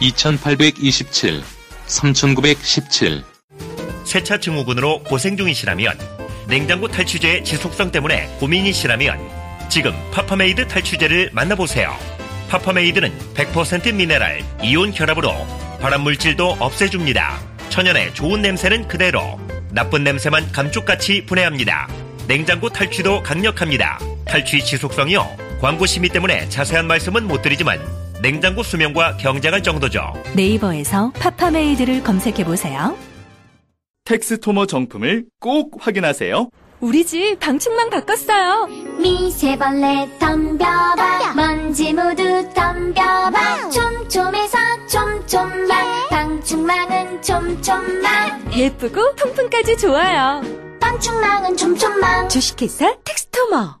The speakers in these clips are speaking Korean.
010-2827-3917 새차 증후군으로 고생 중이시라면 냉장고 탈취제의 지속성 때문에 고민이시라면 지금 파파메이드 탈취제를 만나보세요. 파파메이드는 100% 미네랄, 이온 결합으로 발암 물질도 없애줍니다. 천연의 좋은 냄새는 그대로, 나쁜 냄새만 감쪽같이 분해합니다. 냉장고 탈취도 강력합니다. 탈취 지속성이요. 광고 심의 때문에 자세한 말씀은 못 드리지만 냉장고 수명과 경쟁할 정도죠. 네이버에서 파파메이드를 검색해보세요. 텍스토머 정품을 꼭 확인하세요. 우리 집 방충망 바꿨어요. 미세벌레 덤벼봐 먼지 모두 덤벼봐 촘촘해서 촘촘망 방충망은 촘촘망 예쁘고 통풍까지 좋아요. 방충망은 촘촘망 주식회사 텍스토머.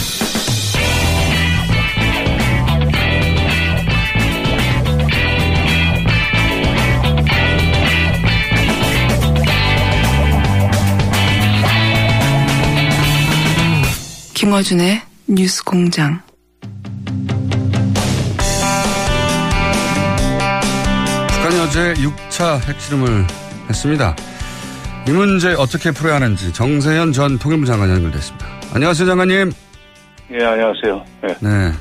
김어준의 뉴스 공장. 북한이 어제 6차 핵실험을 했습니다. 이 문제 어떻게 풀어야 하는지 정세현 전 통일부 장관 연결됐습니다. 안녕하세요, 장관님. 예, 안녕하세요. 예. 네.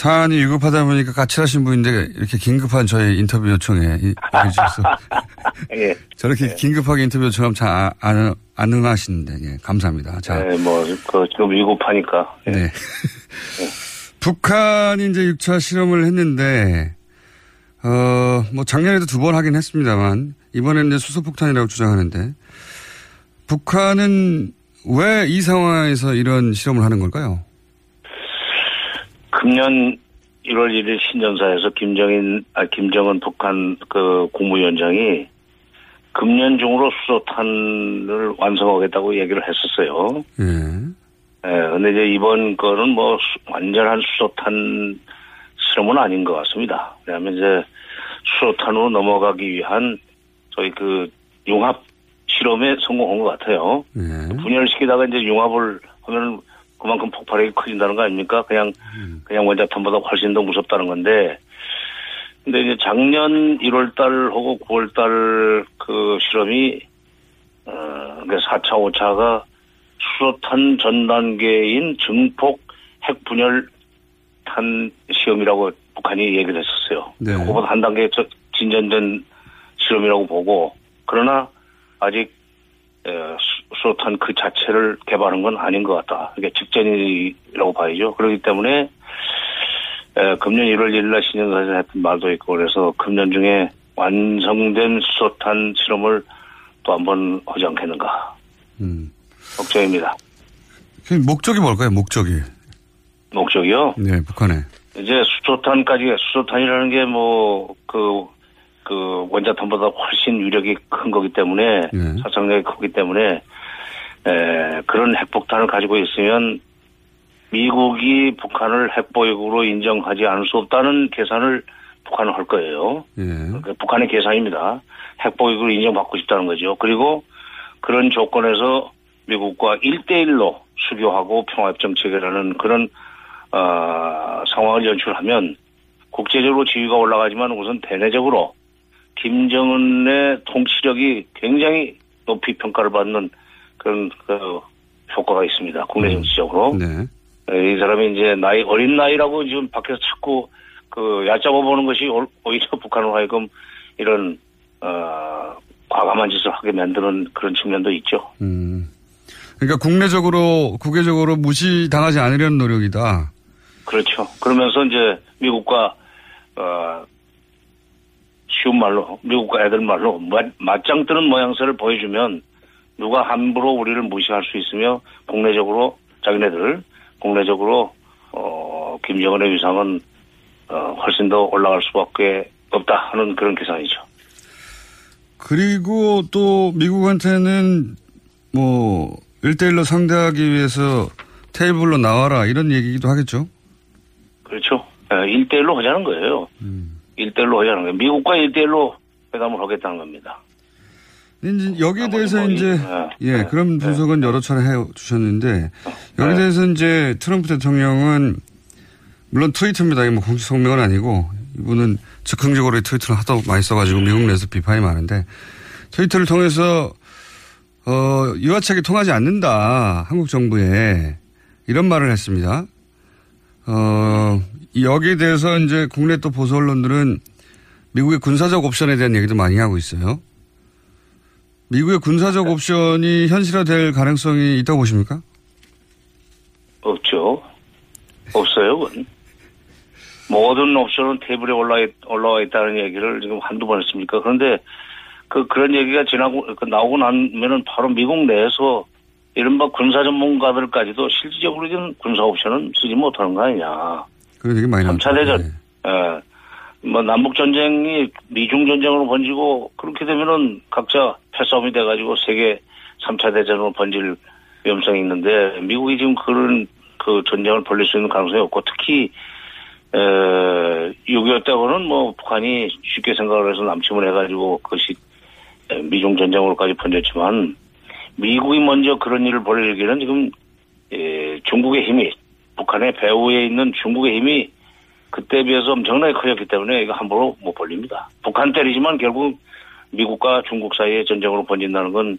사안이 위급하다 보니까 까칠하신 분인데 이렇게 긴급한 저희 인터뷰 요청에 이- 해주셔서 예. 저렇게 긴급하게 인터뷰 요청하면 잘 아- 안, 안 응하시는데 예, 감사합니다. 자, 예, 뭐, 그, 지금 위급하니까. 예. 네. 북한이 이제 6차 실험을 했는데, 어, 뭐 작년에도 두 번 하긴 했습니다만, 이번에는 이제 수소폭탄이라고 주장하는데, 북한은 왜 이 상황에서 이런 실험을 하는 걸까요? 금년 1월 1일 신전사에서 김정인, 아, 김정은 북한 그 국무위원장이 금년 중으로 수소탄을 완성하겠다고 얘기를 했었어요. 예. 예, 근데 이제 이번 거는 뭐 수- 완전한 수소탄 실험은 아닌 것 같습니다. 왜냐하면 이제 수소탄으로 넘어가기 위한 저희 그 융합 실험에 성공한 것 같아요. 예. 분열시키다가 이제 융합을 하면 그만큼 폭발력이 커진다는 거 아닙니까? 그냥, 그냥 원자탄보다 훨씬 더 무섭다는 건데, 근데 이제 작년 1월 달하고 9월 달 그 실험이, 어, 4차, 5차가 수소탄 전 단계인 증폭 핵 분열 탄 시험이라고 북한이 얘기를 했었어요. 네. 그보다 한 단계 저- 진전된 실험이라고 보고, 그러나 아직 에, 수- 수소탄 그 자체를 개발한 건 아닌 것 같다. 이게 직전이라고 봐야죠. 그렇기 때문에 에, 금년 1월 1일 날 신년사에서 했던 말도 있고 그래서 금년 중에 완성된 수소탄 실험을 또 한 번 하지 않겠는가. 음. 걱정입니다. 그 목적이 뭘까요, 목적이? 목적이요. 네, 북한에. 이제 수소탄까지 수소탄이라는 게 뭐 그 그 원자탄보다 훨씬 위력이 큰 거기 때문에 네. 사상력이 크기 때문에 에, 그런 핵폭탄을 가지고 있으면 미국이 북한을 핵보유국으로 인정하지 않을 수 없다는 계산을 북한은 할 거예요. 예. 그러니까 북한의 계산입니다. 핵보유국으로 인정받고 싶다는 거죠. 그리고 그런 조건에서 미국과 일대일로 수교하고 평화협정 체결하는 그런 어, 상황을 연출하면 국제적으로 지위가 올라가지만 우선 대내적으로 김정은의 통치력이 굉장히 높이 평가를 받는 그런 그 효과가 있습니다. 국내 정치적으로. 네. 에, 이 사람이 이제 나이 어린 나이라고 지금 밖에서 자꾸 그 얕잡아 보는 것이 올- 오히려 북한을 하여금 이런 어 과감한 짓을 하게 만드는 그런 측면도 있죠. 음. 그러니까 국내적으로 국외적으로 무시당하지 않으려는 노력이다. 그렇죠. 그러면서 이제 미국과 어 쉬운 말로 미국과 애들 말로 맞- 맞짱 뜨는 모양새를 보여주면 누가 함부로 우리를 무시할 수 있으며 국내적으로 자기네들 국내적으로 어 김정은의 위상은 어 훨씬 더 올라갈 수밖에 없다 하는 그런 계산이죠. 그리고 또 미국한테는 뭐 1대1로 상대하기 위해서 테이블로 나와라 이런 얘기기도 하겠죠. 그렇죠. 일대일로 하자는 거예요. 일대일로 하자는 거예요. 미국과 일대일로 회담을 하겠다는 겁니다. 이제 여기에 대해서 뭐 이- 이제 네. 예 그런 분석은 여러 차례 해 주셨는데 여기에 대해서 이제 트럼프 대통령은 물론 트위터입니다. 이게 뭐 공식 성명은 아니고 이분은 즉흥적으로 이 트위터를 하도 많이 써가지고 미국 내에서 비판이 많은데 트위터를 통해서 어 유화책이 통하지 않는다 한국 정부에 이런 말을 했습니다. 어 여기에 대해서 이제 국내 또 보수 언론들은 미국의 군사적 옵션에 대한 얘기도 많이 하고 있어요. 미국의 군사적 옵션이 현실화될 가능성이 있다고 보십니까? 없죠. 없어요. 모든 옵션은 테이블에 올라, 있, 올라와 있다는 얘기를 지금 한두 번 했습니까? 그런데 그, 그런 얘기가 지나고, 그 나오고 나면은 바로 미국 내에서 이른바 군사 전문가들까지도 실질적으로는 군사 옵션은 쓰지 못하는 거 아니냐. 그런 얘기 많이 나오죠. 3차 대전, 예. 뭐, 남북 전쟁이 미중 전쟁으로 번지고, 그렇게 되면은 각자 패싸움이 돼가지고 세계 3차 대전으로 번질 위험성이 있는데, 미국이 지금 그런 그 전쟁을 벌릴 수 있는 가능성이 없고, 특히, 에, 6.25 때고는 뭐, 북한이 쉽게 생각을 해서 남침을 해가지고, 그것이 에, 미중 전쟁으로까지 번졌지만, 미국이 먼저 그런 일을 벌이기는 지금, 에, 중국의 힘이, 북한의 배후에 있는 중국의 힘이 그때에 비해서 엄청나게 커졌기 때문에 이거 함부로 못 벌립니다. 북한 때리지만 결국 미국과 중국 사이의 전쟁으로 번진다는 건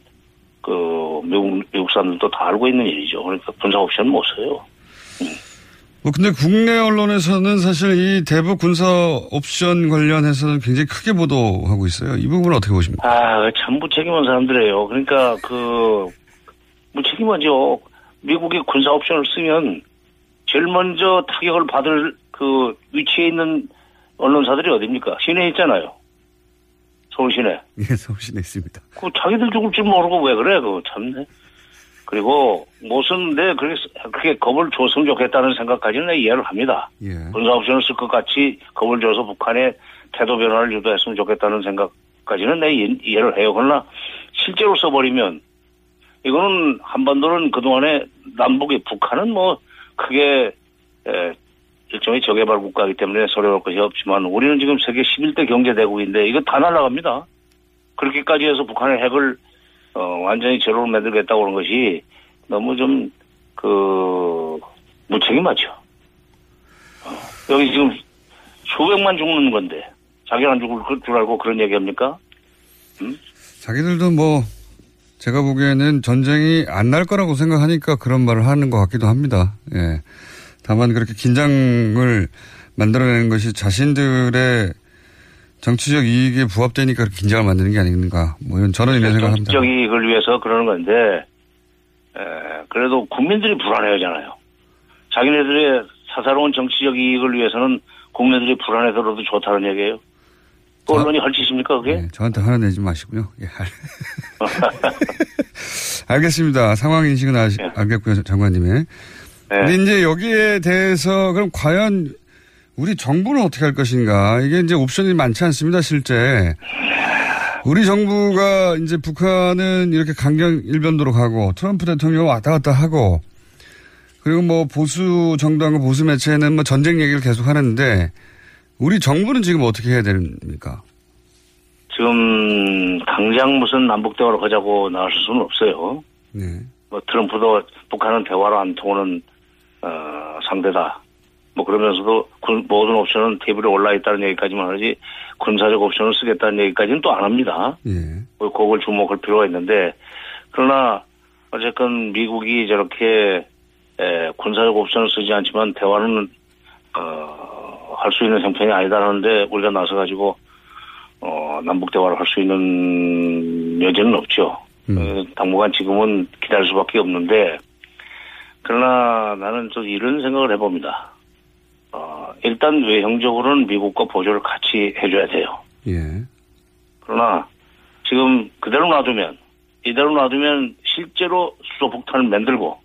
그 미국 미국 사람들도 다 알고 있는 일이죠. 그러니까 군사 옵션 못 써요. 뭐 근데 국내 언론에서는 사실 이 대북 군사 옵션 관련해서는 굉장히 크게 보도하고 있어요. 이 부분은 어떻게 보십니까? 아, 참 무책임한 사람들이에요. 그러니까 그 무책임하죠. 미국이 군사 옵션을 쓰면 제일 먼저 타격을 받을 그 위치에 있는 언론사들이 어딥니까? 시내에 있잖아요. 서울 시내. 예, 서울 시내 있습니다. 그 자기들 죽을 줄 모르고 왜 그래? 그거 참네. 그리고 무슨 내 그렇게 그렇게 겁을 줬으면 좋겠다는 생각까지는 이해를 합니다. 예. 군사 옵션을 쓸 것 같이 겁을 줘서 북한의 태도 변화를 유도했으면 좋겠다는 생각까지는 이해- 이해를 해요. 그러나 실제로 써버리면 이거는 한반도는 그동안에 남북이 북한은 뭐 크게 에, 일종의 저개발 국가이기 때문에 소리할 것이 없지만 우리는 지금 세계 11대 경제대국인데 이거 다 날아갑니다. 그렇게까지 해서 북한의 핵을 어, 완전히 제로로 만들겠다고 그런 것이 너무 좀 그 무책임하죠. 어, 여기 지금 수백만 죽는 건데 자기는 안 죽을 줄 알고 그런 얘기 합니까? 자기들도 뭐 제가 보기에는 전쟁이 안 날 거라고 생각하니까 그런 말을 하는 것 같기도 합니다. 예. 다만 그렇게 긴장을 만들어내는 것이 자신들의 정치적 이익에 부합되니까 긴장을 만드는 게 아닌가. 뭐 저는 이런 생각합니다. 정치적 이익을 위해서 그러는 건데 에, 그래도 국민들이 불안해하잖아요. 자기네들의 사사로운 정치적 이익을 위해서는 국민들이 불안해서라도 좋다는 얘기예요. 그 언론이 할 짓입니까 그게? 예, 저한테 화를 내지 마시고요. 예. 알겠습니다. 상황 인식은 아, 알겠고요, 장관님의. 근데 이제 여기에 대해서 그럼 과연 우리 정부는 어떻게 할 것인가? 이게 이제 옵션이 많지 않습니다, 실제. 우리 정부가 이제 북한은 이렇게 강경 일변도로 가고 트럼프 대통령 왔다 갔다 하고 그리고 뭐 보수 정당과 보수 매체는 뭐 전쟁 얘기를 계속 하는데 우리 정부는 지금 어떻게 해야 됩니까? 지금 당장 무슨 남북 대화를 하자고 나설 수는 없어요. 네. 뭐 트럼프도 북한은 대화로 안 통하는 어, 상대다. 뭐 그러면서도 군- 모든 옵션은 테이블에 올라 있다는 얘기까지만 하지 군사적 옵션을 쓰겠다는 얘기까지는 또 안 합니다. 예. 뭐 그걸 주목할 필요가 있는데 그러나 어쨌건 미국이 저렇게 에, 군사적 옵션을 쓰지 않지만 대화는 어, 할 수 있는 형편이 아니다라는데 우리가 나서 가지고 어, 남북 대화를 할 수 있는 여지는 없죠. 어, 당분간 지금은 기다릴 수밖에 없는데 그러나 나는 좀 이런 생각을 해봅니다. 어, 일단 외형적으로는 미국과 보조를 같이 해줘야 돼요. 예. 그러나 지금 그대로 놔두면 이대로 놔두면 실제로 수소폭탄을 만들고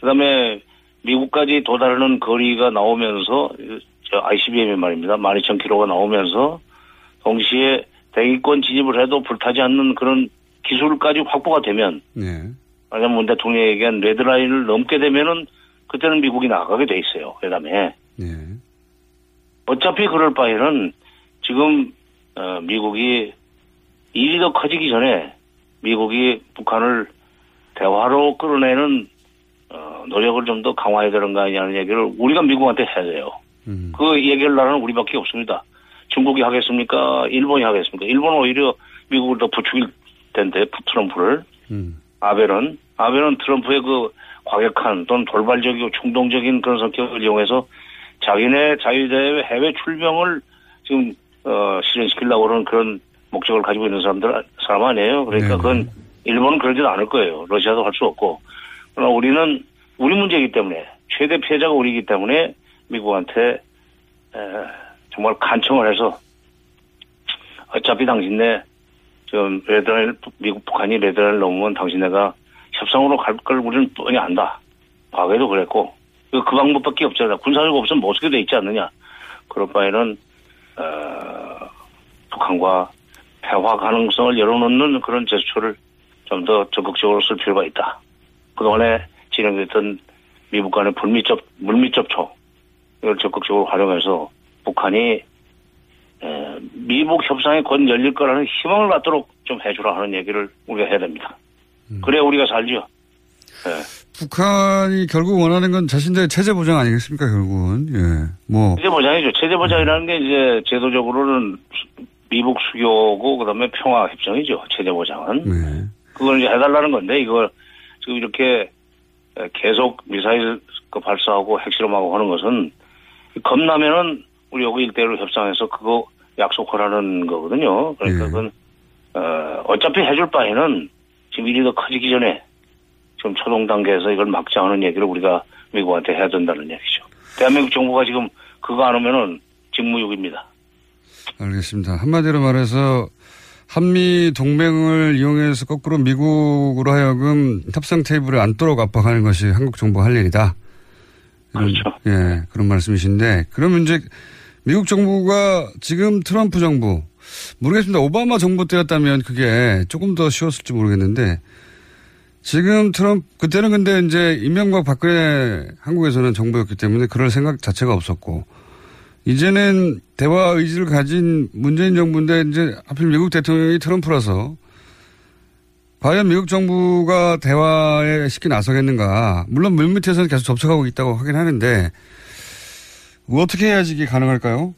그다음에 미국까지 도달하는 거리가 나오면서 저 ICBM이 말입니다. 12,000km가 나오면서 동시에 대기권 진입을 해도 불타지 않는 그런 기술까지 확보가 되면 네. 만약 문 대통령이 얘기한 레드라인을 넘게 되면은 그때는 미국이 나가게 돼 있어요. 회담에. 네. 어차피 그럴 바에는 지금 어, 미국이 일이 더 커지기 전에 미국이 북한을 대화로 끌어내는 어, 노력을 좀 더 강화해야 되는 거 아니냐는 얘기를 우리가 미국한테 해야 돼요. 음. 그 얘기를 나라는 우리밖에 없습니다. 중국이 하겠습니까? 일본이 하겠습니까? 일본은 오히려 미국을 더 부추길 텐데 트럼프를 음. 아벨은 아벨은 트럼프의 그 과격한 또는 돌발적이고 충동적인 그런 성격을 이용해서 자기네 자유대회 해외 출병을 지금 어, 실현시키려고 하는 그런 목적을 가지고 있는 사람들 사람 아니에요. 그러니까 네네. 그건 일본은 그러지도 않을 거예요. 러시아도 할 수 없고. 그러나 우리는 우리 문제이기 때문에 최대 피해자가 우리이기 때문에 미국한테 에, 정말 간청을 해서 어차피 당신네 지금 레드라인 미국 북한이 레드라인을 넘으면 당신네가 협상으로 갈 걸 우리는 뻔히 안다. 과거에도 그랬고 그, 그 방법밖에 없잖아. 군사력 없으면 못 쓰게 돼 있지 않느냐. 그럴 바에는 어, 북한과 대화 가능성을 열어놓는 그런 제스처를 좀 더 적극적으로 쓸 필요가 있다. 그동안에 진행됐던 미국 간의 불미접, 물밑접촉, 이걸 적극적으로 활용해서 북한이 에, 미국 협상이 곧 열릴 거라는 희망을 갖도록 좀 해주라 하는 얘기를 우리가 해야 됩니다. 그래야 우리가 살죠. 예. 북한이 결국 원하는 건 자신들의 체제 보장 아니겠습니까, 결국은. 예. 뭐. 체제 보장이죠. 체제 보장이라는 게 이제 제도적으로는 수- 미국 수교고 그다음에 평화 협정이죠. 체제 보장은. 네. 그걸 이제 해달라는 건데 이걸 지금 이렇게 계속 미사일 그 발사하고 핵실험하고 하는 것은 겁나면은 우리 여기 일대로 협상해서 그거 약속하라는 거거든요. 그러니까 예. 그건 어, 어차피 해줄 바에는 지금 일이 더 커지기 전에 지금 초동 단계에서 이걸 막자 하는 얘기를 우리가 미국한테 해야 된다는 얘기죠. 대한민국 정부가 지금 그거 안 하면은 직무유기입니다. 알겠습니다. 한마디로 말해서 한미 동맹을 이용해서 거꾸로 미국으로 하여금 협상 테이블에 앉도록 압박하는 것이 한국 정부가 할 일이다. 그렇죠. 예, 그런 말씀이신데 그러면 이제 미국 정부가 지금 트럼프 정부 모르겠습니다. 오바마 정부 때였다면 그게 조금 더 쉬웠을지 모르겠는데 지금 트럼프 그때는 근데 이제 이명박 박근혜 한국에서는 정부였기 때문에 그럴 생각 자체가 없었고 이제는 대화 의지를 가진 문재인 정부인데 이제 하필 미국 대통령이 트럼프라서 과연 미국 정부가 대화에 쉽게 나서겠는가. 물론 물밑에서는 계속 접촉하고 있다고 하긴 하는데 어떻게 해야지 이게 가능할까요?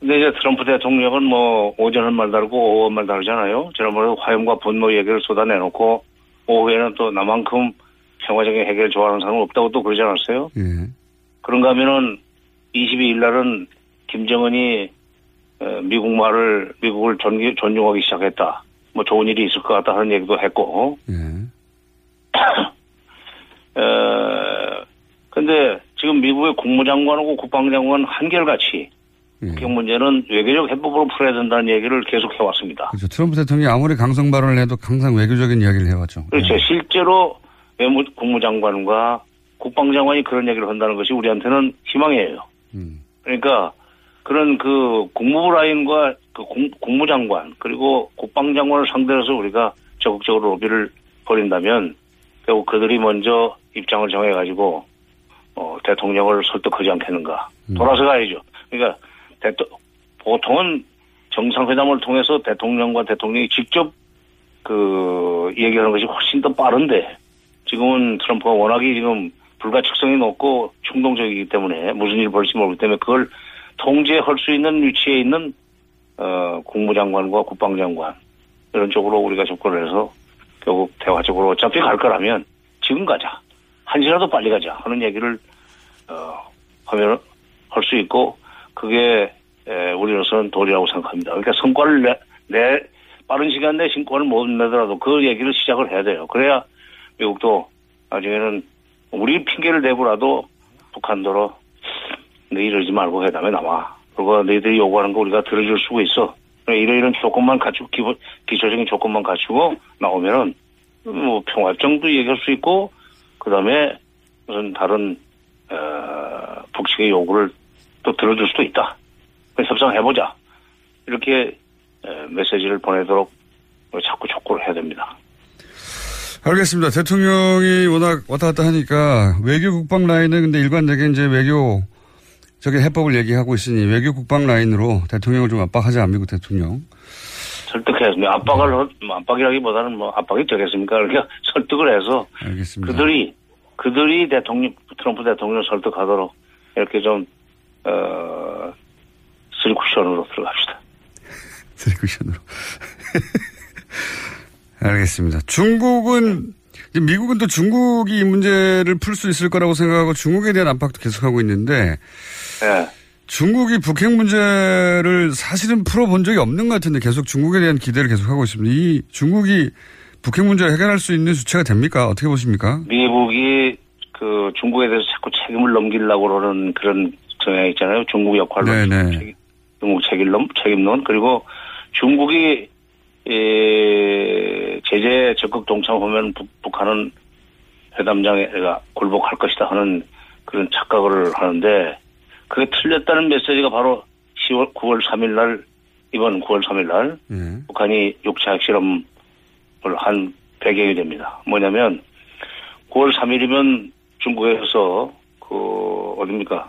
근데 이제 트럼프 대통령은 뭐 오전은 말 다르고 오후는 말 다르잖아요. 지난번에 화염과 분노 얘기를 쏟아내놓고 오후에는 또 나만큼 평화적인 해결을 좋아하는 사람은 없다고 또 그러지 않았어요? 예. 그런가 하면은 22일 날은 김정은이 어, 미국 말을 미국을 존, 존중하기 시작했다. 뭐 좋은 일이 있을 것 같다 하는 얘기도 했고. 예. 어, 근데 지금 미국의 국무장관하고 국방장관 한결같이 예. 북핵 문제는 외교적 해법으로 풀어야 된다는 얘기를 계속 해왔습니다. 그렇죠. 트럼프 대통령이 아무리 강성 발언을 해도 항상 외교적인 이야기를 해왔죠. 그렇죠. 실제로 외무 국무장관과 국방장관이 그런 얘기를 한다는 것이 우리한테는 희망이에요. 음. 그러니까 그런 그 국무부 라인과 그 공- 국무장관 그리고 국방장관을 상대로 해서 우리가 적극적으로 로비를 벌인다면 결국 그들이 먼저 입장을 정해가지고 어, 대통령을 설득하지 않겠는가. 돌아서 가야죠. 그러니까 대토, 보통은 정상회담을 통해서 대통령과 대통령이 직접 그 얘기하는 것이 훨씬 더 빠른데 지금은 트럼프가 워낙에 지금 불가측성이 높고 충동적이기 때문에 무슨 일이 벌일지 모르기 때문에 그걸 통제할 수 있는 위치에 있는 어, 국무장관과 국방장관 이런 쪽으로 우리가 접근을 해서 결국 대화적으로 어차피 갈 거라면 지금 가자 한 시라도 빨리 가자 하는 얘기를 어, 하면 할 수 있고 그게 에, 우리로서는 도리라고 생각합니다. 그러니까 성과를 내, 내 빠른 시간 내에 신권을 못 내더라도 그 얘기를 시작을 해야 돼요. 그래야 미국도 나중에는 우리 핑계를 대고라도 북한도로 너 이러지 말고 회담에 나와. 그리고 너희들이 요구하는 거 우리가 들어줄 수가 있어. 이런 이런 조건만 갖추고 기본 기초적인 조건만 갖추고 나오면은 뭐 평화정도 얘기할 수 있고 그다음에 무슨 다른 어, 북측의 요구를 또 들어줄 수도 있다. 협상해보자. 이렇게 에, 메시지를 보내도록 자꾸 촉구를 해야 됩니다. 알겠습니다. 대통령이 워낙 왔다 갔다 하니까 외교 국방 라인은 근데 일관되게 이제 외교 저게 해법을 얘기하고 있으니 외교 국방 라인으로 대통령을 좀 압박하자 미국 대통령. 설득했습니다. 압박을 하- 뭐 압박이라기보다는 뭐 압박이 되겠습니까? 그러니까 설득을 해서 알겠습니다. 그들이 그들이 대통령 트럼프 대통령을 설득하도록 이렇게 좀 어, 쓰리 쿠션으로 들어갑시다. 쓰리쿠션으로. 알겠습니다. 중국은 미국은 또 중국이 이 문제를 풀 수 있을 거라고 생각하고 중국에 대한 압박도 계속하고 있는데 예. 중국이 북핵 문제를 사실은 풀어본 적이 없는 것 같은데 계속 중국에 대한 기대를 계속하고 있습니다. 이 중국이 북핵 문제를 해결할 수 있는 주체가 됩니까? 어떻게 보십니까? 미국이 그 중국에 대해서 자꾸 책임을 넘기려고 그러는 그런 성향이 있잖아요. 중국 역할로 네네. 책임- 중국 책임론, 책임론 그리고 중국이 에, 제재 적극 동참하면 북, 북한은 회담장에 굴복할 것이다 하는 그런 착각을 하는데 그게 틀렸다는 메시지가 바로 10월 9월 3일 날 이번 9월 3일 날 예. 북한이 육차 핵실험을 한 배경이 됩니다. 뭐냐면 9월 3일이면 중국에서 그 어딥니까?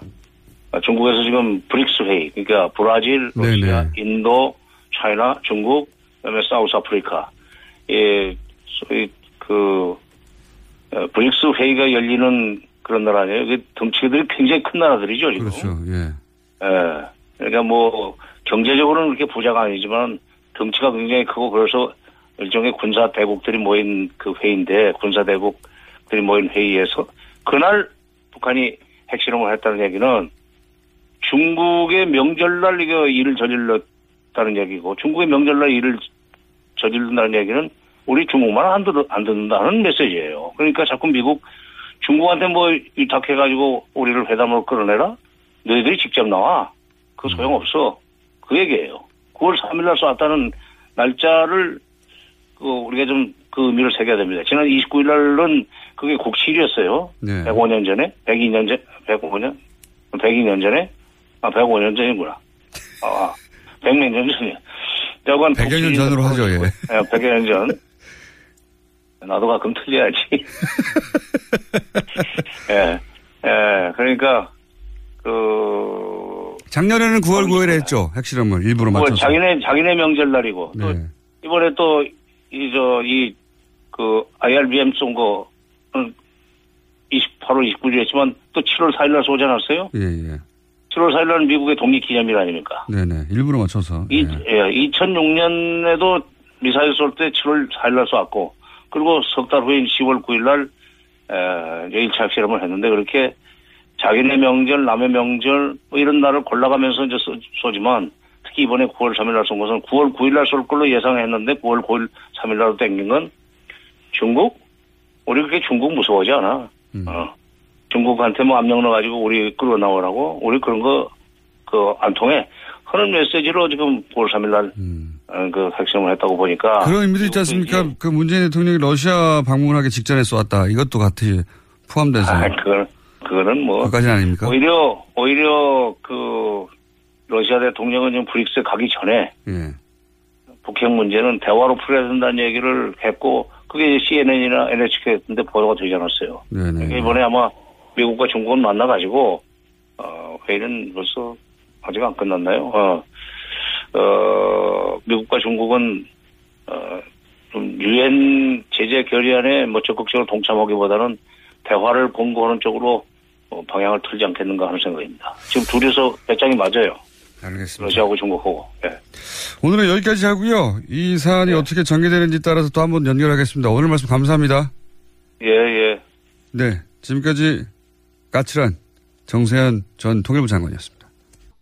아, 중국에서 지금 브릭스 회의 그러니까 브라질, 러시아, 네네. 인도, 차이나, 중국, 그다음에 사우스 아프리카 예, 소위 그 어, 브릭스 회의가 열리는 그런 나라 아니에요? 그 덩치들이 굉장히 큰 나라들이죠 지금. 그렇죠. 예. 예. 그러니까 뭐 경제적으로는 그렇게 부자가 아니지만 덩치가 굉장히 크고 그래서 일종의 군사 대국들이 모인 그 회의인데 군사 대국들이 모인 회의에서 그날 북한이 핵실험을 했다는 얘기는 중국의 명절날 이거 일을 저질렀다는 얘기고 중국의 명절날 일을 저지른다는 얘기는 우리 중국만 안, 듣, 안 듣는다는 메시지예요. 그러니까 자꾸 미국 중국한테 뭐 위탁해가지고 우리를 회담으로 끌어내라? 너희들이 직접 나와. 그 소용없어. 그 얘기예요. 9월 3일 날 쐈다는 날짜를 그 우리가 좀 그 의미를 새겨야 됩니다. 지난 29일 날은 그게 국칠이었어요. 네. 105년 전에, 102년 전, 105년, 102년 전에, 아 105년 전이구나. 아, 100몇 년 전이야. 여간 100여 년 전으로 하죠, 예. 100여 년 전. 나도 가끔 틀려야지. 예, 예, 그러니까, 그, 작년에는 9월 9일에 했죠. 핵실험을 일부러 뭐 맞춰서. 자기네, 자기네 명절날이고, 또 네. 이번에 또, 이, 저, 이, 그, IRBM 쏜 거, 28월 29일이었지만, 또 7월 4일날 쏘지 않았어요? 예, 예. 7월 4일날은 미국의 독립기념일 아닙니까? 네네. 일부러 맞춰서. 이, 예. 예, 2006년에도 미사일 쏠 때 7월 4일날 쐈고, 그리고 석 달 후인 10월 9일날, 에, 이제 1차 핵실험을 했는데, 그렇게 자기네 명절, 남의 명절, 뭐 이런 날을 골라가면서 이제 쏘, 쏘지만, 특히 이번에 9월 3일 날 쏜 것은 9월 9일 날 쏠 걸로 예상했는데, 9월 9일, 3일 날로 땡긴 건 중국? 우리 그렇게 중국 무서워하지 않아. 음. 어. 중국한테 뭐 압력 넣어가지고 우리 끌어 나오라고, 우리 그런 거, 그, 안 통해. 하는 메시지로 지금 9월 3일날, 어, 그 핵실험을 했다고 보니까. 그런 의미도 있지 않습니까? 그 문재인 대통령이 러시아 방문하기 직전에 쏘았다. 이것도 같이 포함돼서. 아, 그건, 그거는 뭐. 그까지는 아닙니까? 오히려, 오히려 그, 러시아 대통령은 지금 브릭스 가기 전에 예. 북핵 문제는 대화로 풀어야 된다는 얘기를 했고, 그게 CNN이나 NHK 같은데 보도가 되지 않았어요. 네네. 그러니까 이번에 아마 미국과 중국은 만나가지고, 어, 회의는 벌써 아직 안 끝났나요? 어, 어, 미국과 중국은, 어, 좀 유엔 제재 결의안에 뭐 적극적으로 동참하기보다는 대화를 본고하는 쪽으로 어, 방향을 틀지 않겠는가 하는 생각입니다. 지금 둘이서 배짱이 맞아요. 알겠습니다. 러시아하고 중국하고. 예. 오늘은 여기까지 하고요. 이 사안이 어떻게 전개되는지 따라서 또 한번 연결하겠습니다. 오늘 말씀 감사합니다. 예, 예. 네. 지금까지 까칠한 정세현 전 통일부 장관이었습니다.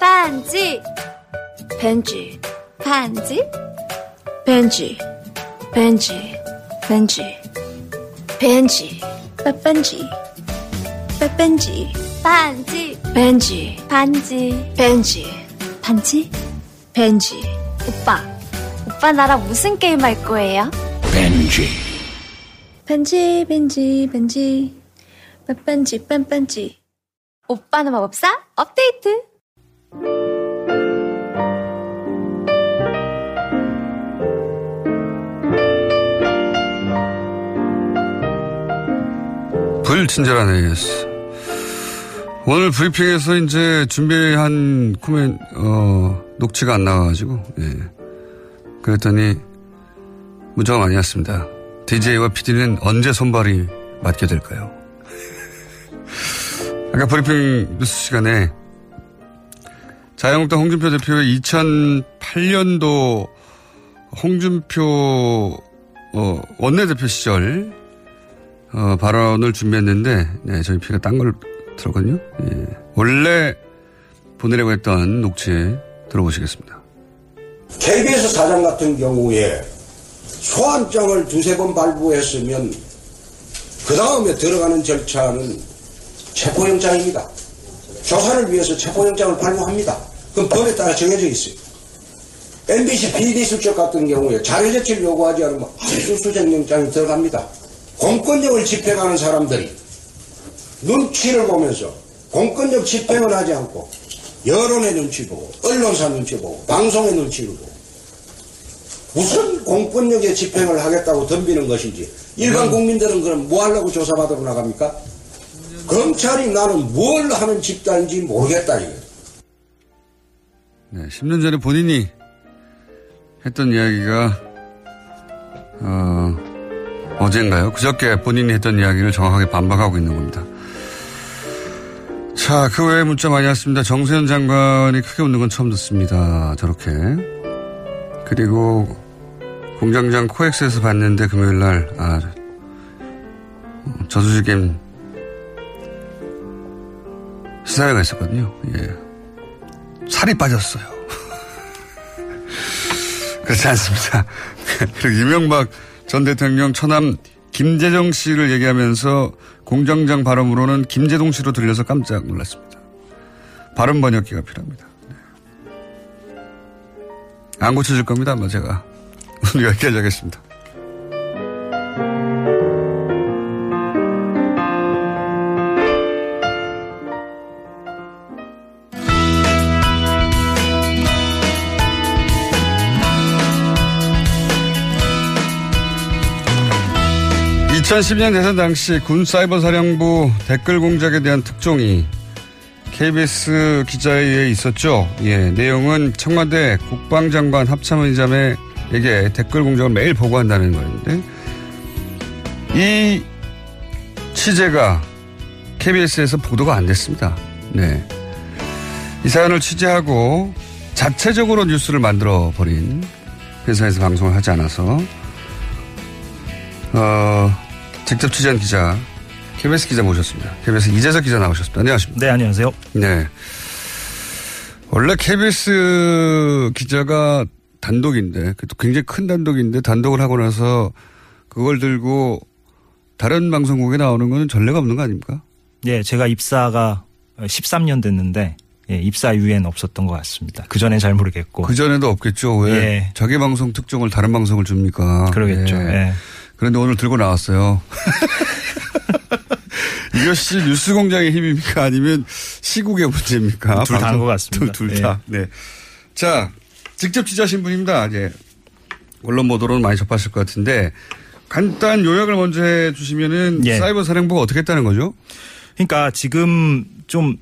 반지. 벤지. 반지? 벤지. 벤지. 벤지. 벤지. 빠빤지. 빠빤지. 반지. 벤지. 반지. 벤지. 반지? 벤지. 오빠. 오빠 나랑 무슨 게임 할 거예요? 벤지. 벤지 벤지 벤지. 빠빤지 빤빤지. 오빠는 마법사 업데이트 불친절한 AS. 오늘 브리핑에서 이제 준비한 코멘, 어, 녹취가 안 나와가지고, 예. 그랬더니, 문자가 많이 왔습니다. DJ와 PD는 언제 손발이 맞게 될까요? 아까 브리핑 뉴스 시간에 자유한국당 홍준표 대표의 2008년도 홍준표 어, 원내대표 시절 어, 발언을 준비했는데 네, 저희 피가 딴 걸 들었거든요. 예. 원래 보내려고 했던 녹취 들어보시겠습니다. KBS 사장 같은 경우에 소환장을 두세 번 발부했으면 그 다음에 들어가는 절차는 체포영장입니다. 조사를 위해서 체포영장을 발부합니다. 그럼 법에 따라 정해져 있어요. MBC PD 수첩 같은 경우에 자료 제출 요구하지 않으면 압수수색영장이 들어갑니다. 공권력을 집행하는 사람들이 눈치를 보면서 공권력 집행을 하지 않고 여론의 눈치 보고 언론사 눈치 보고 방송의 눈치를 보고 무슨 공권력의 집행을 하겠다고 덤비는 것인지 일반 국민들은 그럼 뭐 하려고 조사받으러 나갑니까? 검찰이 나는 뭘 하는 집단인지 모르겠다 이거. 네, 10년 전에 본인이 했던 이야기가 어, 어젠가요? 그저께 본인이 했던 이야기를 정확하게 반박하고 있는 겁니다. 자, 그 외에 문자 많이 왔습니다. 정세현 장관이 크게 웃는 건 처음 듣습니다. 저렇게. 그리고 공장장 코엑스에서 봤는데 금요일 날, 아, 저수지겜 시 사회가 있었거든요. 예. 살이 빠졌어요. 그렇지 않습니다. 그리고 이명박 전 대통령 처남 김재정 씨를 얘기하면서 공장장 발음으로는 김재동 씨로 들려서 깜짝 놀랐습니다. 발음 번역기가 필요합니다. 네. 안 고쳐질 겁니다, 아마 제가. 오늘 여기까지 하겠습니다. (2010년) 대선 당시 군 사이버 사령부 댓글 공작에 대한 특종이 KBS 기자에 의해 있었죠. 예, 내용은 청와대 국방장관 합참의장에게 댓글 공작을 매일 보고한다는 거였는데 이 취재가 KBS에서 보도가 안 됐습니다. 네. 이 사연을 취재하고 자체적으로 뉴스를 만들어 버린 회사에서 방송을 하지 않아서 어, 직접 취재한 기자 KBS 기자 모셨습니다. KBS 이재석 기자 나오셨습니다. 안녕하십니까? 네, 안녕하세요. 네. 원래 KBS 기자가 단독인데, 굉장히 큰 단독인데, 단독을 하고 나서 그걸 들고 다른 방송국에 나오는 거는 전례가 없는 거 아닙니까? 예, 제가 입사가 13년 됐는데, 예, 입사 이후엔 없었던 것 같습니다. 그 전엔 잘 모르겠고. 그 전에도 없겠죠. 왜 예. 자기 방송 특종을 다른 방송을 줍니까? 그러겠죠. 예. 그런데 오늘 들고 나왔어요. 이것이 뉴스 공장의 힘입니까? 아니면 시국의 문제입니까? 둘 다인 것 같습니다. 둘, 둘 다. 네. 자, 직접 취재하신 분입니다. 이제 언론 보도로는 많이 접하실 것 같은데 간단 요약을 먼저 해 주시면은 예. 사이버 사령부가 어떻게 했다는 거죠? 그러니까 지금 좀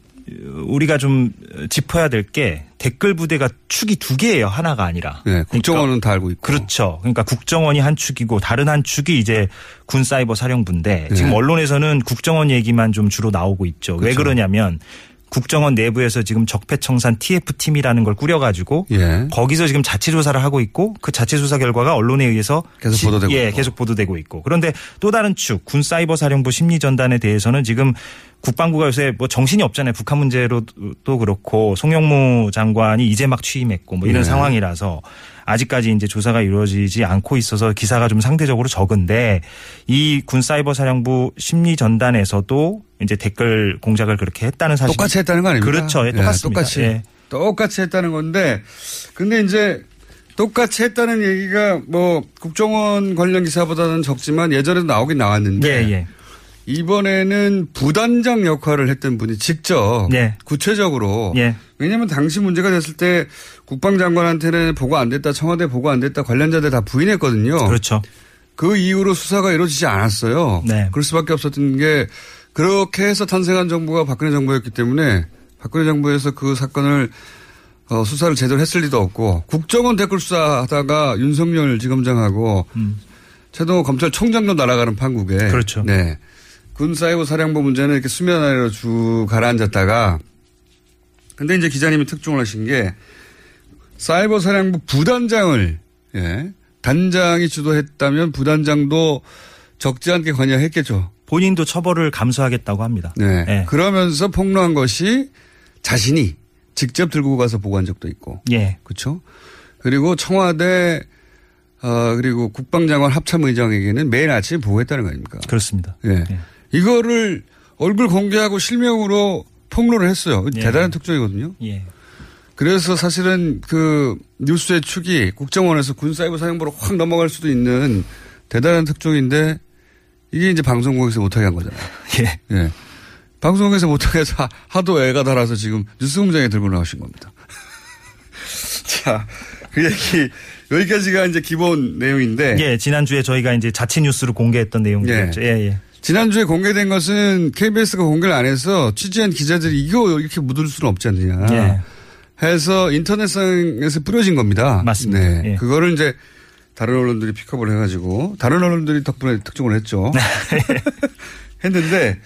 우리가 좀 짚어야 될 게 댓글 부대가 축이 두 개예요. 하나가 아니라. 네, 국정원은 다 알고 있고. 그렇죠. 그러니까 국정원이 한 축이고 다른 한 축이 이제 군 사이버 사령부인데 네. 지금 언론에서는 국정원 얘기만 좀 주로 나오고 있죠. 왜 그렇죠. 그러냐면 국정원 내부에서 지금 적폐청산 TF팀이라는 걸 꾸려가지고 예. 거기서 지금 자체 조사를 하고 있고 그 자체 조사 결과가 언론에 의해서 계속 지- 보도되고 예, 있고. 계속 보도되고 있고 그런데 또 다른 축 군 사이버 사령부 심리 전단에 대해서는 지금 국방부가 요새 뭐 정신이 없잖아요. 북한 문제로도 그렇고 송영무 장관이 이제 막 취임했고 뭐 이런 네. 상황이라서 아직까지 이제 조사가 이루어지지 않고 있어서 기사가 좀 상대적으로 적은데 이 군 사이버 사령부 심리 전단에서도 이제 댓글 공작을 그렇게 했다는 사실 똑같이 했다는 거 아닙니까? 그렇죠. 예, 똑같습니다. 똑같이. 예. 똑같이 했다는 건데, 근데 이제 똑같이 했다는 얘기가 뭐 국정원 관련 기사보다는 적지만 예전에도 나오긴 나왔는데 예, 예. 이번에는 부단장 역할을 했던 분이 직접 예. 구체적으로 예. 왜냐하면 당시 문제가 됐을 때 국방장관한테는 보고 안 됐다 청와대 보고 안 됐다 관련자들 다 부인했거든요. 그렇죠. 그 이후로 수사가 이루어지지 않았어요. 네. 그럴 수밖에 없었던 게 그렇게 해서 탄생한 정부가 박근혜 정부였기 때문에 박근혜 정부에서 그 사건을 어, 수사를 제대로 했을 리도 없고 국정원 댓글 수사하다가 윤석열 지검장하고 최동호 검찰총장도 날아가는 판국에 음. 그렇죠. 네. 군 사이버 사령부 문제는 이렇게 수면 아래로 쭉 가라앉았다가 근데 이제 기자님이 특종을 하신 게 사이버 사령부 부단장을 예. 단장이 주도했다면 부단장도 적지 않게 관여했겠죠. 본인도 처벌을 감수하겠다고 합니다. 네. 예. 그러면서 폭로한 것이 자신이 직접 들고 가서 보고한 적도 있고. 예. 그렇죠. 그리고 청와대 어 그리고 국방장관 합참의장에게는 매일 아침 보고했다는 거 아닙니까? 그렇습니다. 예. 이거를 얼굴 공개하고 실명으로 폭로를 했어요. 예. 대단한 특종이거든요. 예. 그래서 사실은 그 뉴스의 축이 국정원에서 군사이버 사령부로 확 넘어갈 수도 있는 대단한 특종인데 이게 이제 방송국에서 못하게 한 거잖아요. 예. 예. 방송국에서 못하게 해서 하- 하도 애가 달아서 지금 뉴스 공장에 들고 나오신 겁니다. 자, 그 얘기, 여기까지가 이제 기본 내용인데. 예, 지난주에 저희가 이제 자체 뉴스로 공개했던 내용이었죠. 예, 예. 지난주에 공개된 것은 KBS가 공개를 안 해서 취재한 기자들이 이거 이렇게 묻을 수는 없지 않느냐. 예. 해서 인터넷상에서 뿌려진 겁니다. 맞습니다. 네. 예. 그거를 이제 다른 언론들이 픽업을 해가지고 다른 언론들이 덕분에 특종을 했죠. 했는데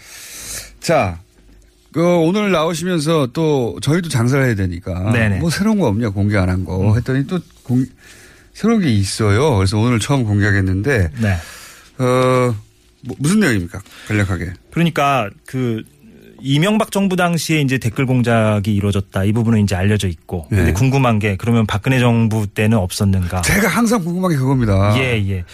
자, 그 오늘 나오시면서 또 저희도 장사를 해야 되니까 네네. 음. 뭐 새로운 거 없냐 공개 안 한 거 했더니 또 공, 새로운 게 있어요. 그래서 오늘 처음 공개하겠는데 네. 어 뭐, 무슨 내용입니까? 간략하게. 그러니까 그 이명박 정부 당시에 이제 댓글 공작이 이루어졌다. 이 부분은 이제 알려져 있고. 근데 네. 궁금한 게 그러면 박근혜 정부 때는 없었는가? 제가 항상 궁금한 게 그겁니다. 예, 예.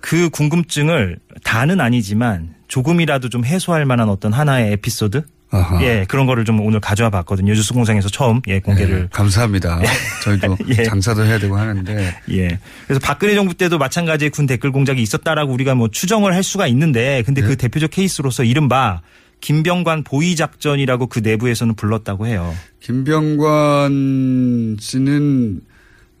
그 궁금증을 다는 아니지만 조금이라도 좀 해소할 만한 어떤 하나의 에피소드? 아하. 예, 그런 거를 좀 오늘 가져와 봤거든요. 뉴스공장에서 처음 예, 공개를. 네, 감사합니다. 저희도 예. 장사도 해야 되고 하는데 예. 그래서 박근혜 정부 때도 마찬가지의 군 댓글 공작이 있었다라고 우리가 뭐 추정을 할 수가 있는데 근데 네. 그 대표적 케이스로서 이른바 김병관 보위 작전이라고 그 내부에서는 불렀다고 해요. 김병관 씨는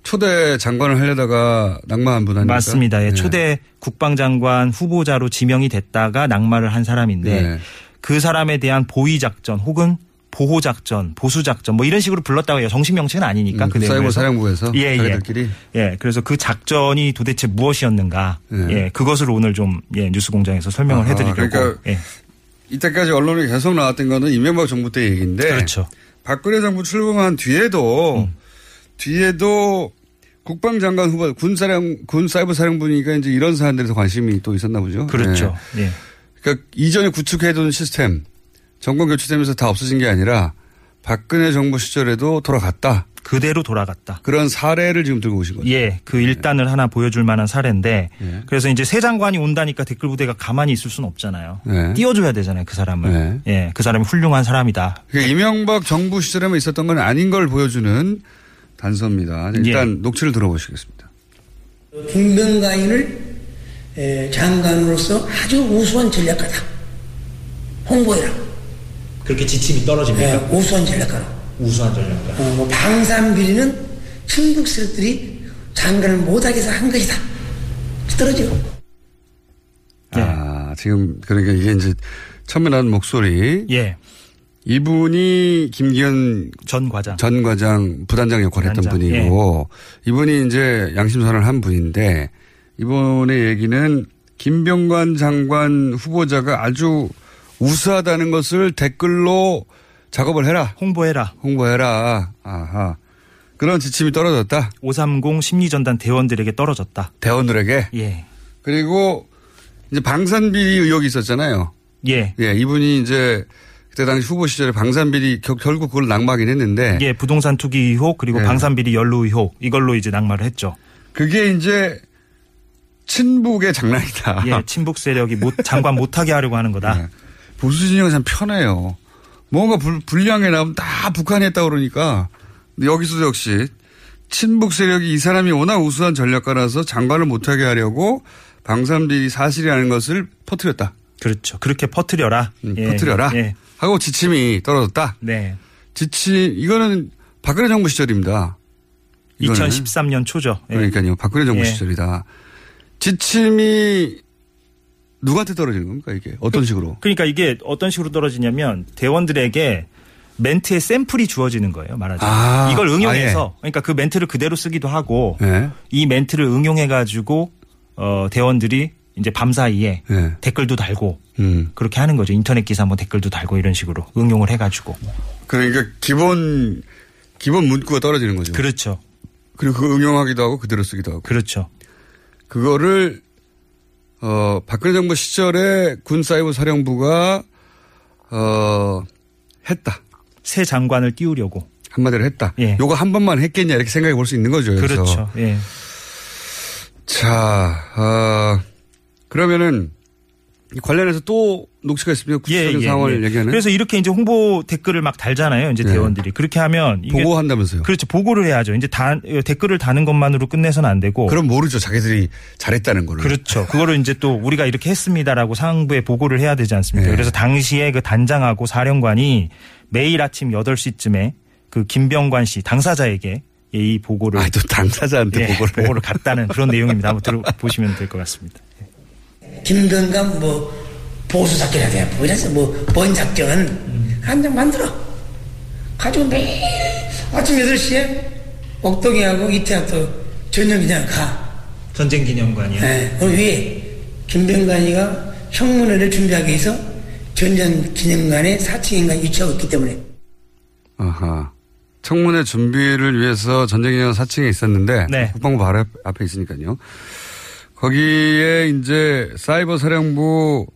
초대 장관을 하려다가 낙마한 분 아닙니까? 맞습니다. 예, 네. 초대 국방장관 후보자로 지명이 됐다가 낙마를 한 사람인데 네. 그 사람에 대한 보위 작전 혹은 보호 작전, 보수 작전 뭐 이런 식으로 불렀다고 해요. 정식 명칭은 아니니까 음, 그 사이버. 사령부에서 예, 예. 자기들끼리 예, 그래서 그 작전이 도대체 무엇이었는가? 네. 예, 그것을 오늘 좀 예, 뉴스공장에서 설명을 해드리려고. 그러니까 예. 이때까지 언론에 계속 나왔던 거는 이명박 정부 때 얘기인데 그렇죠. 박근혜 정부 출범한 뒤에도 음. 뒤에도 국방장관 후보 군사령 군 사이버 사령부니까 이제 이런 사안들에서 관심이 또 있었나 보죠. 그렇죠. 네. 예. 그러니까 이전에 구축해둔 시스템 정권 교체되면서 다 없어진 게 아니라 박근혜 정부 시절에도 돌아갔다. 그대로 돌아갔다. 그런 사례를 지금 들고 오신 거죠. 예, 그 일단을 하나 보여줄 만한 사례인데 예. 그래서 이제 새 장관이 온다니까 댓글 부대가 가만히 있을 수는 없잖아요. 네. 띄워줘야 되잖아요, 그 사람을. 네. 예, 그 사람이 훌륭한 사람이다. 그러니까 이명박 정부 시절에만 있었던 건 아닌 걸 보여주는 단서입니다. 일단 예. 녹취를 들어보시겠습니다. 김병가인을 에, 장관으로서 아주 우수한 전략가다. 홍보해라. 그렇게 지침이 떨어집니까? 예, 우수한 전략가로. 우수한 전략가. 어, 뭐 방산 비리는 충북 세력들이 장관을 못하게 해서 한 것이다. 떨어져. 예. 아, 지금 그러니까 이게 이제 처음에 나온 목소리. 예. 이분이 김기현 전 과장 전 과장 부단장 역할을 했던 부단장, 분이고 이분이 이제 양심선언을 한 분인데 이번의 얘기는 김병관 장관 후보자가 아주 우수하다는 것을 댓글로 작업을 해라. 홍보해라. 홍보해라. 아하. 그런 지침이 떨어졌다. 530 심리전단 대원들에게 떨어졌다. 대원들에게? 예. 그리고 이제 방산비리 의혹이 있었잖아요. 예. 예, 이분이 이제 그때 당시 후보 시절에 방산비리 겨- 결국 그걸 낙마하긴 했는데 예, 부동산 투기 의혹 그리고 예. 방산비리 연루 의혹 이걸로 이제 낙마를 했죠. 그게 이제 친북의 장난이다. 예, 친북 세력이 못, 장관 못하게 하려고 하는 거다. 네. 보수 진영은 참 편해요. 뭔가 불, 불량에 나오면 다 북한이 했다 그러니까 여기서도 역시 친북 세력이 이 사람이 워낙 우수한 전략가라서 장관을 못하게 하려고 방산비리 사실이라는 것을 퍼뜨렸다. 그렇죠. 그렇게 퍼뜨려라. 예, 퍼뜨려라. 예. 하고 지침이 떨어졌다. 네. 지침 이거는 박근혜 정부 시절입니다. 이거는. 2013년 초죠. 예. 그러니까요. 박근혜 정부 예. 시절이다. 지침이 누구한테 떨어지는 겁니까 이게 어떤 식으로? 그러니까 이게 어떤 식으로 떨어지냐면 대원들에게 멘트의 샘플이 주어지는 거예요. 말하자면. 아, 이걸 응용해서 그러니까 그 멘트를 그대로 쓰기도 하고 네. 이 멘트를 응용해 가지고 어 대원들이 이제 밤 사이에 네. 댓글도 달고 음. 그렇게 하는 거죠. 인터넷 기사 뭐 댓글도 달고 이런 식으로 응용을 해 가지고. 그러니까 기본 기본 문구가 떨어지는 거죠. 그렇죠. 그리고 그 응용하기도 하고 그대로 쓰기도 하고. 그렇죠. 그거를 어 박근혜 정부 시절에 군 사이버 사령부가 어 했다. 새 장관을 띄우려고. 한마디로 했다. 예. 요거 한 번만 했겠냐 이렇게 생각해 볼 수 있는 거죠. 여기서. 그렇죠. 예. 자, 어, 그러면은 이 관련해서 또 녹취가 있습니다. 구체적인 상황을 얘기하는. 예, 그래서 이렇게 이제 홍보 댓글을 막 달잖아요. 이제 네. 대원들이 그렇게 하면 보고한다면서요. 그렇죠. 보고를 해야죠. 이제 다 댓글을 다는 것만으로 끝내서는 안 되고. 그럼 모르죠. 자기들이 잘했다는 거를. 그렇죠. 그거를 이제 또 우리가 이렇게 했습니다라고 상부에 보고를 해야 되지 않습니까? 네. 그래서 당시에 그 단장하고 사령관이 매일 아침 8시쯤에 그 김병관 씨 당사자에게 이 보고를 아, 또 당사자한테 예, 보고를. 보고를 갔다는 그런 내용입니다. 한번 들어보시면 될 것 같습니다. 김건강 뭐 보수 작전이야 돼. 뭐 이래서 뭐 번 작전 한장 만들어. 가지고 매일 아침 8시에 옥동이하고 이태학도 저녁 그냥 가. 전쟁 기념관이요. 네. 그 위에 김병관이가 형문회를 준비하기 위해서 전전 기념관에 4층인가 유치하고 있기 때문에 아하. 청문회 준비를 위해서 전쟁 기념 4층에 있었는데 네. 국방부 바로 앞- 앞에 있으니까요. 거기에 이제 사이버 사령부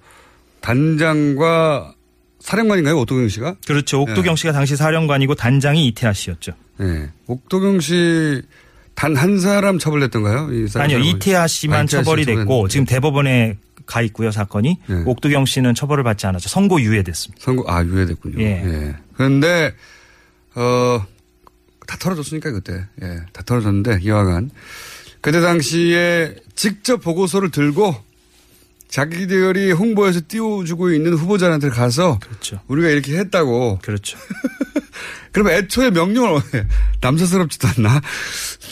단장과 사령관인가요? 오토경 씨가? 그렇죠. 옥도경 씨가 당시 사령관이고 단장이 이태하 씨였죠. 네. 옥도경 씨 단 한 사람 처벌됐던가요? 아니요. 이태하 씨만 아, 이태하 처벌이 씨 됐고. 지금 대법원에 가 있고요. 사건이. 네. 옥도경 씨는 처벌을 받지 않았죠. 선고 유예됐습니다. 선고 아 유예됐군요. 예. 예. 그런데 어 다 털어졌으니까 그때 예, 다 털어졌는데 이와간 그때 당시에 직접 보고서를 들고 자기들이 홍보에서 띄워주고 있는 후보자한테 가서 그렇죠. 우리가 이렇게 했다고. 그렇죠. 그럼 애초에 명령을 남사스럽지도 않나?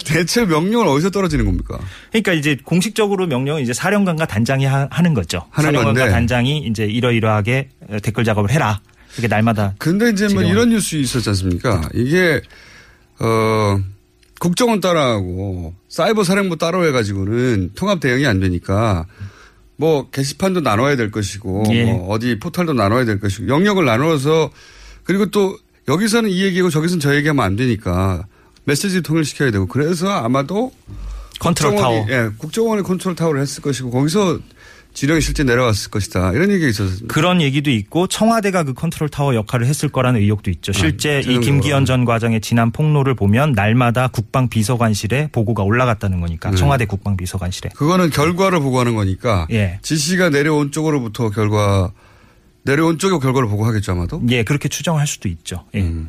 대체 명령을 어디서 떨어지는 겁니까? 그러니까 이제 공식적으로 명령은 이제 사령관과 단장이 하, 는 거죠. 하는 사령관과 건데. 단장이 이제 이러이러하게 댓글 작업을 해라. 이렇게 날마다. 근데 이제 뭐. 이런 뉴스 있었지 않습니까? 이게, 어, 국정원 따라하고 사이버 사령부 따로 해가지고는 통합 대응이 안 되니까 뭐 게시판도 나눠야 될 것이고 예. 뭐 어디 포털도 나눠야 될 것이고 영역을 나눠서 그리고 또 여기서는 이 얘기고 저기서는 저 얘기하면 안 되니까 메시지 통일시켜야 되고 그래서 아마도 컨트롤 타워. 예, 국정원이 컨트롤 타워를 했을 것이고 거기서 지령이 실제 내려왔을 것이다 이런 얘기가 있었습니다. 그런 얘기도 있고 청와대가 그 컨트롤 타워 역할을 했을 거라는 의혹도 있죠. 실제 이 전형적으로. 김기현 전 과장의 지난 폭로를 보면 날마다 국방 비서관실에 보고가 올라갔다는 거니까 네. 청와대 국방 비서관실에. 그거는 결과를 보고하는 거니까 예. 지시가 내려온 쪽으로부터 결과 내려온 쪽의 결과를 보고하겠죠 아마도. 예, 그렇게 추정할 수도 있죠. 예. 음.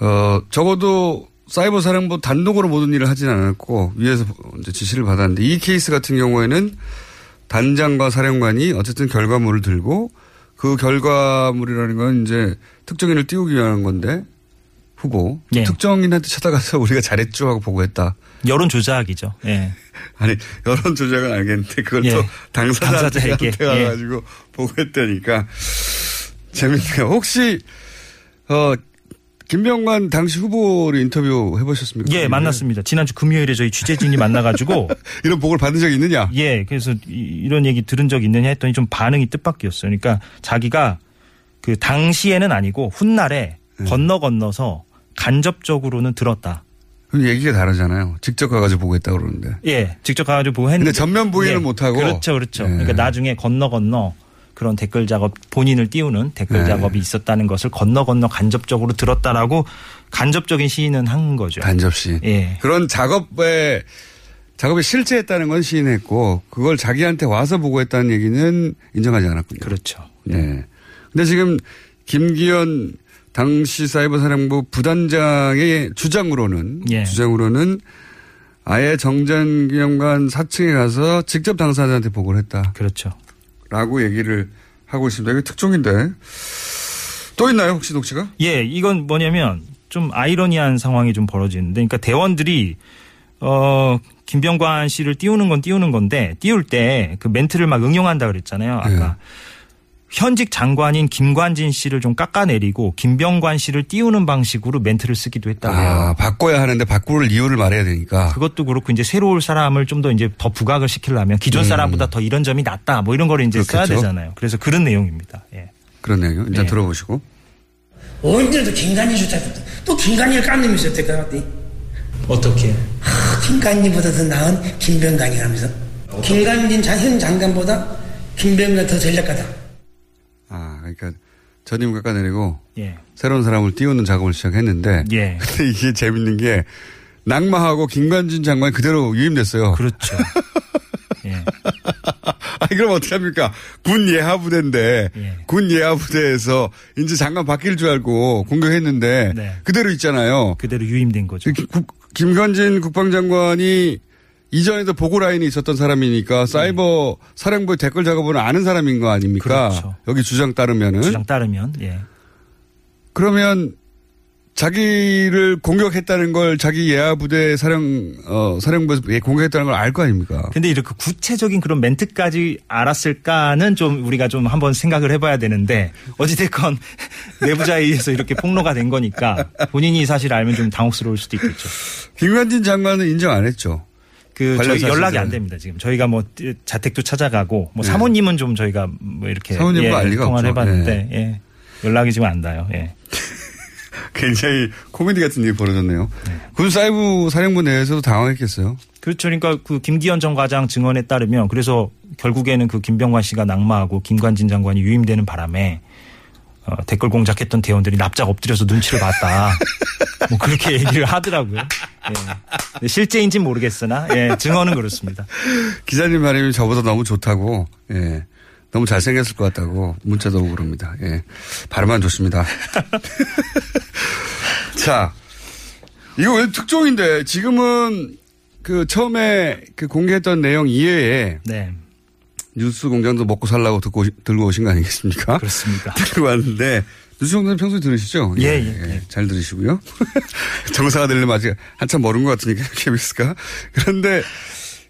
어 적어도 사이버 사령부 단독으로 모든 일을 하진 않았고 위에서 지시를 받았는데 이 케이스 같은 경우에는 단장과 사령관이 어쨌든 결과물을 들고 그 결과물이라는 건 이제 특정인을 띄우기 위한 건데 후보 예. 특정인한테 찾아가서 우리가 잘했죠 하고 보고했다. 여론 조작이죠. 예. 아니 여론 조작은 알겠는데 그걸 예. 또 당사자한테 당사자에게, 예. 가가지고 보고했다니까 재밌네요. 혹시, 어, 김병관 당시 후보를 인터뷰 해보셨습니까? 예, 만났습니다. 지난주 금요일에 저희 취재진이 만나가지고. 이런 보고를 받은 적이 있느냐? 예, 그래서 이, 런 얘기 들은 적 있느냐 했더니 좀 반응이 뜻밖이었어요. 그러니까 자기가 그 당시에는 아니고 훗날에 네. 건너 건너서 간접적으로는 들었다. 그럼 얘기가 다르잖아요. 직접 가가지고 보고 했다고 그러는데. 예, 직접 가가지고 보고 했는데. 전면 부인은 예, 못하고. 그렇죠, 그렇죠. 예. 그러니까 나중에 건너 건너 그런 댓글 작업 본인을 띄우는 댓글 네. 작업이 있었다는 것을 건너 건너 간접적으로 들었다라고 간접적인 시인은 한 거죠. 간접시. 예. 그런 작업에 작업에 실제했다는 건 시인했고 그걸 자기한테 와서 보고했다는 얘기는 인정하지 않았군요. 그렇죠. 네. 근데 지금 김기현 당시 사이버 사령부 부단장의 주장으로는 예. 주장으로는 아예 정전기념관 4층에 가서 직접 당사자한테 보고를 했다. 그렇죠. 라고 얘기를 하고 있습니다. 이게 특종인데 또 있나요 혹시 녹취가? 예, 이건 뭐냐면 좀 아이러니한 상황이 좀 벌어지는데, 그러니까 대원들이 어 김병관 씨를 띄우는 건 띄우는 건데 띄울 때 그 멘트를 막 응용한다 그랬잖아요. 아까 현직 장관인 김관진 씨를 좀 깎아내리고 김병관 씨를 띄우는 방식으로 멘트를 쓰기도 했다고 해요. 아 바꿔야 하는데 바꿀 이유를 말해야 되니까. 그것도 그렇고 이제 새로 올 사람을 좀 더 이제 더 부각을 시키려면 기존 음. 사람보다 더 이런 점이 낫다 뭐 이런 거를 이제 써야 그렇겠죠. 되잖아요. 그래서 그런 내용입니다. 예. 그러네요. 일단 네. 들어보시고. 언제도 김관진 좋다. 또 김관진을 깐놈이 있었대, 그 같더니. 어떻게? 아, 김관진보다 더 나은 김병관이 하면서. 김관진 자- 현 장관보다 김병관 더 전략가다. 아 그러니까 전임 깎아내리고 예. 새로운 사람을 띄우는 작업을 시작했는데. 예. 근데 이게 재밌는 게 낙마하고 김관진 장관이 그대로 유임됐어요. 그렇죠. 예. 아니 그럼 어떻게 합니까? 군 예하 부대인데 예. 군 예하 부대에서 이제 장관 바뀔 줄 알고 공격했는데 네. 그대로 있잖아요. 그대로 유임된 거죠. 기- 국- 김관진 국방장관이 이전에도 보고 라인이 있었던 사람이니까 사이버 사령부 댓글 작업을 아는 사람인 거 아닙니까? 그렇죠. 여기 주장 따르면은 주장 따르면 예. 그러면 자기를 공격했다는 걸 자기 예하 부대 사령 어 사령부에서 예, 공격했다는 걸 알 거 아닙니까? 근데 이렇게 구체적인 그런 멘트까지 알았을까는 좀 우리가 좀 한번 생각을 해봐야 되는데 어찌됐건 내부자에 의해서 이렇게 폭로가 된 거니까 본인이 사실 알면 좀 당혹스러울 수도 있겠죠. 김관진 장관은 인정 안 했죠. 그 저희 연락이. 안 됩니다 지금 저희가 뭐 자택도 찾아가고 뭐 네. 사모님은 좀 저희가 뭐 이렇게 사모님과 예, 알 리가 통화를 없죠. 해봤는데 예. 연락이 지금 안 닿아요. 예. 굉장히 코미디 같은 일이 벌어졌네요. 군 사이버 사령부 내에서도 당황했겠어요. 그렇죠. 그러니까 그 김기현 전 과장 증언에 따르면 그래서 결국에는 그 김병관 씨가 낙마하고 김관진 장관이 유임되는 바람에 어, 댓글 공작했던 대원들이 납작 엎드려서 눈치를 봤다. 뭐 그렇게 얘기를 하더라고요. 예. 실제인지는 모르겠으나 예, 증언은 그렇습니다. 기자님 말이 저보다 너무 좋다고, 예. 너무 잘생겼을 것 같다고 문자도 오고 그럽니다. 예. 발음만 좋습니다. 자, 이거 왜 특종인데 지금은 그 처음에 그 공개했던 내용 이외에 네. 뉴스 공장도 먹고 살라고 듣고 들고 오신 거 아니겠습니까? 그렇습니다. 들고 왔는데 뉴스 공장 평소에 들으시죠? 예, 예, 잘 들으시고요. 정사가 되려면 아직 한참 멀은 것 같으니까 KBS가. 그런데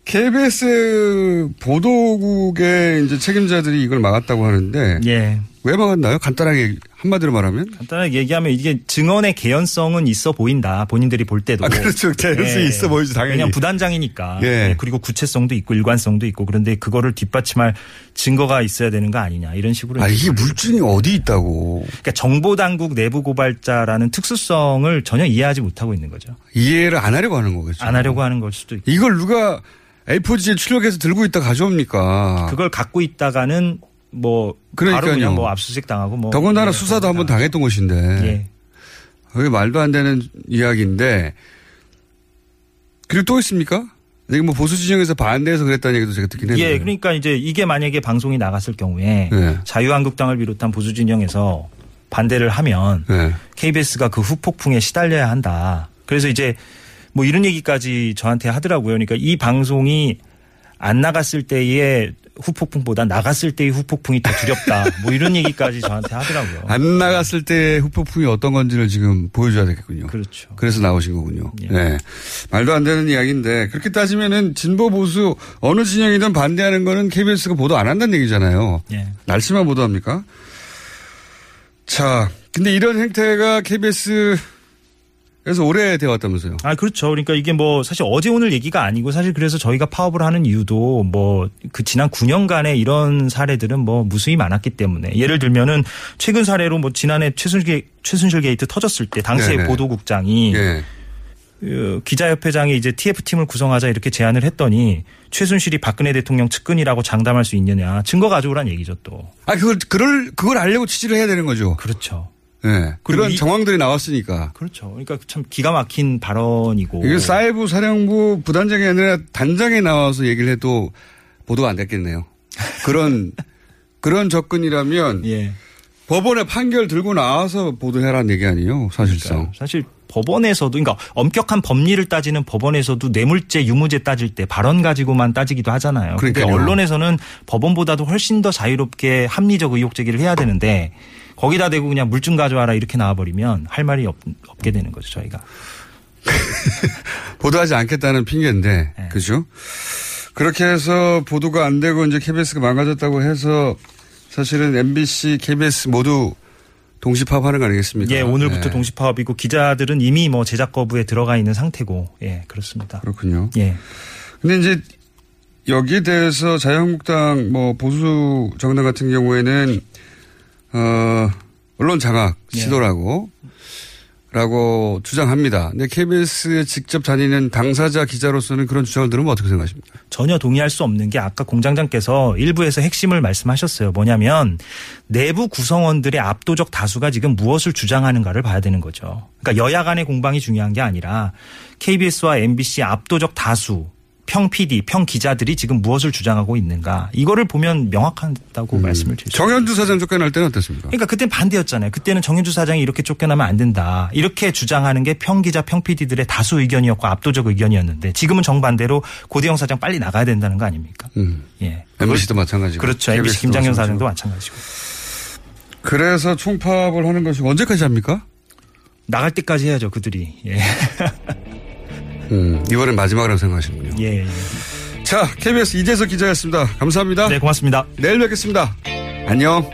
KBS 보도국의 이제 책임자들이 이걸 막았다고 하는데 예. 왜 막았나요? 간단하게 한마디로 말하면 간단하게 얘기하면 이게 증언의 개연성은 있어 보인다. 본인들이 볼 때도. 아, 그렇죠. 개연성이 있어 보이죠, 당연히. 그냥 부단장이니까. 예. 예, 그리고 구체성도 있고 일관성도 있고 그런데 그거를 뒷받침할 증거가 있어야 되는 거 아니냐 이런 식으로. 아 이게 물증이 어디 있다고 그러니까 정보 당국 내부 고발자라는 특수성을 전혀 이해하지 못하고 있는 거죠. 이해를 안 하려고 하는 거겠죠. 안 하려고 하는 걸 수도 있고. 이걸 누가 A4지에 출력해서 들고 있다 가져옵니까? 그걸 갖고 있다가는 뭐 그러니까요. 바로 그냥 뭐 압수수색 당하고 뭐 더군다나 예, 수사도 한번 당했던 곳인데. 예. 그게 말도 안 되는 이야기인데. 그리고 또 있습니까? 이게 뭐 보수 진영에서 반대해서 그랬다는 얘기도 제가 듣긴 했는데. 예, 그러니까 이제 이게 만약에 방송이 나갔을 경우에 네. 자유한국당을 비롯한 보수 진영에서 반대를 하면 네. KBS가 그 후폭풍에 시달려야 한다. 그래서 이제 뭐 이런 얘기까지 저한테 하더라고요. 그러니까 이 방송이 안 나갔을 때의 후폭풍보다 나갔을 때의 후폭풍이 더 두렵다. 뭐 이런 얘기까지 저한테 하더라고요. 안 나갔을 때 후폭풍이 어떤 건지를 지금 보여줘야 되겠군요. 그렇죠. 그래서 나오신 거군요. 예. 네. 말도 안 되는 이야기인데 그렇게 따지면은 진보 보수 어느 진영이든 반대하는 거는 KBS가 보도 안 한다는 얘기잖아요. 예. 날씨만 보도합니까? 자, 근데 이런 행태가 KBS 에서 오래 되어 왔다면서요. 아, 그렇죠. 그러니까 이게 뭐 사실 어제 오늘 얘기가 아니고 사실 그래서 저희가 파업을 하는 이유도 뭐 그 지난 9년간의 이런 사례들은 뭐 무수히 많았기 때문에 예를 들면은 최근 사례로 뭐 지난해 최순실, 게- 최순실 게이트 터졌을 때 당시의 네네. 보도국장이 예. 그 기자협회장이 이제 TF팀을 구성하자 이렇게 제안을 했더니 최순실이 박근혜 대통령 측근이라고 장담할 수 있느냐 증거 가져오란 얘기죠 또. 아, 그걸, 그걸, 그걸 알려고 취지를 해야 되는 거죠. 그렇죠. 예. 그리고 그런 이- 정황들이 나왔으니까. 그렇죠. 그러니까 참 기가 막힌 발언이고. 이게 사이버 사령부 부단장이 아니라 단장에 나와서 얘기를 해도 보도가 안 됐겠네요. 그런, 그런 접근이라면. 예. 법원에 판결 들고 나와서 보도해라는 얘기 아니에요, 사실상. 사실 법원에서도 그러니까 엄격한 법리를 따지는 법원에서도 뇌물죄 유무죄 따질 때 발언 가지고만 따지기도 하잖아요. 근데 그러니까요. 언론에서는 법원보다도 훨씬 더 자유롭게 합리적 의혹 제기를 해야 되는데 거기다 대고 그냥 물증 가져와라 이렇게 나와버리면 할 말이 없, 없게 되는 거죠 저희가. 보도하지 않겠다는 핑계인데, 네. 그죠? 그렇게 해서 보도가 안 되고 이제 KBS가 망가졌다고 해서 사실은 MBC, KBS 모두 동시 파업하는 거 아니겠습니까? 예, 오늘부터 네. 동시 파업이고 기자들은 이미 뭐 제작 거부에 들어가 있는 상태고, 예, 그렇습니다. 그렇군요. 예. 근데 이제 여기에 대해서 자유한국당 뭐 보수 정당 같은 경우에는 어 언론 장악 예. 시도라고 라고 주장합니다. 근데 KBS에 직접 다니는 당사자 기자로서는 그런 주장을 들으면 어떻게 생각하십니까? 전혀 동의할 수 없는 게 아까 공장장께서 일부에서 핵심을 말씀하셨어요. 뭐냐면 내부 구성원들의 압도적 다수가 지금 무엇을 주장하는가를 봐야 되는 거죠. 그러니까 여야 간의 공방이 중요한 게 아니라 KBS와 MBC 압도적 다수 평 PD, 평 기자들이 지금 무엇을 주장하고 있는가 이거를 보면 명확하다고 말씀을 드리죠. 정현주 사장 쫓겨날 때는 어땠습니까? 그러니까 그때는 반대였잖아요. 그때는 정현주 사장이 이렇게 쫓겨나면 안 된다. 이렇게 주장하는 게 평 기자, 평PD들의 다수 의견이었고 압도적 의견이었는데 지금은 정반대로 고대영 사장 빨리 나가야 된다는 거 아닙니까? 음. 예. MBC도 마찬가지고. 그렇죠. MBC 김장현 마찬가지고. 사장도 마찬가지고. 그래서 총파업을 하는 것이 언제까지 합니까? 나갈 때까지 해야죠, 그들이. 예. 음, 이번엔 마지막이라고 생각하시는군요. 예, 예. 자, KBS 이재석 기자였습니다. 감사합니다. 네, 고맙습니다. 내일 뵙겠습니다. 안녕.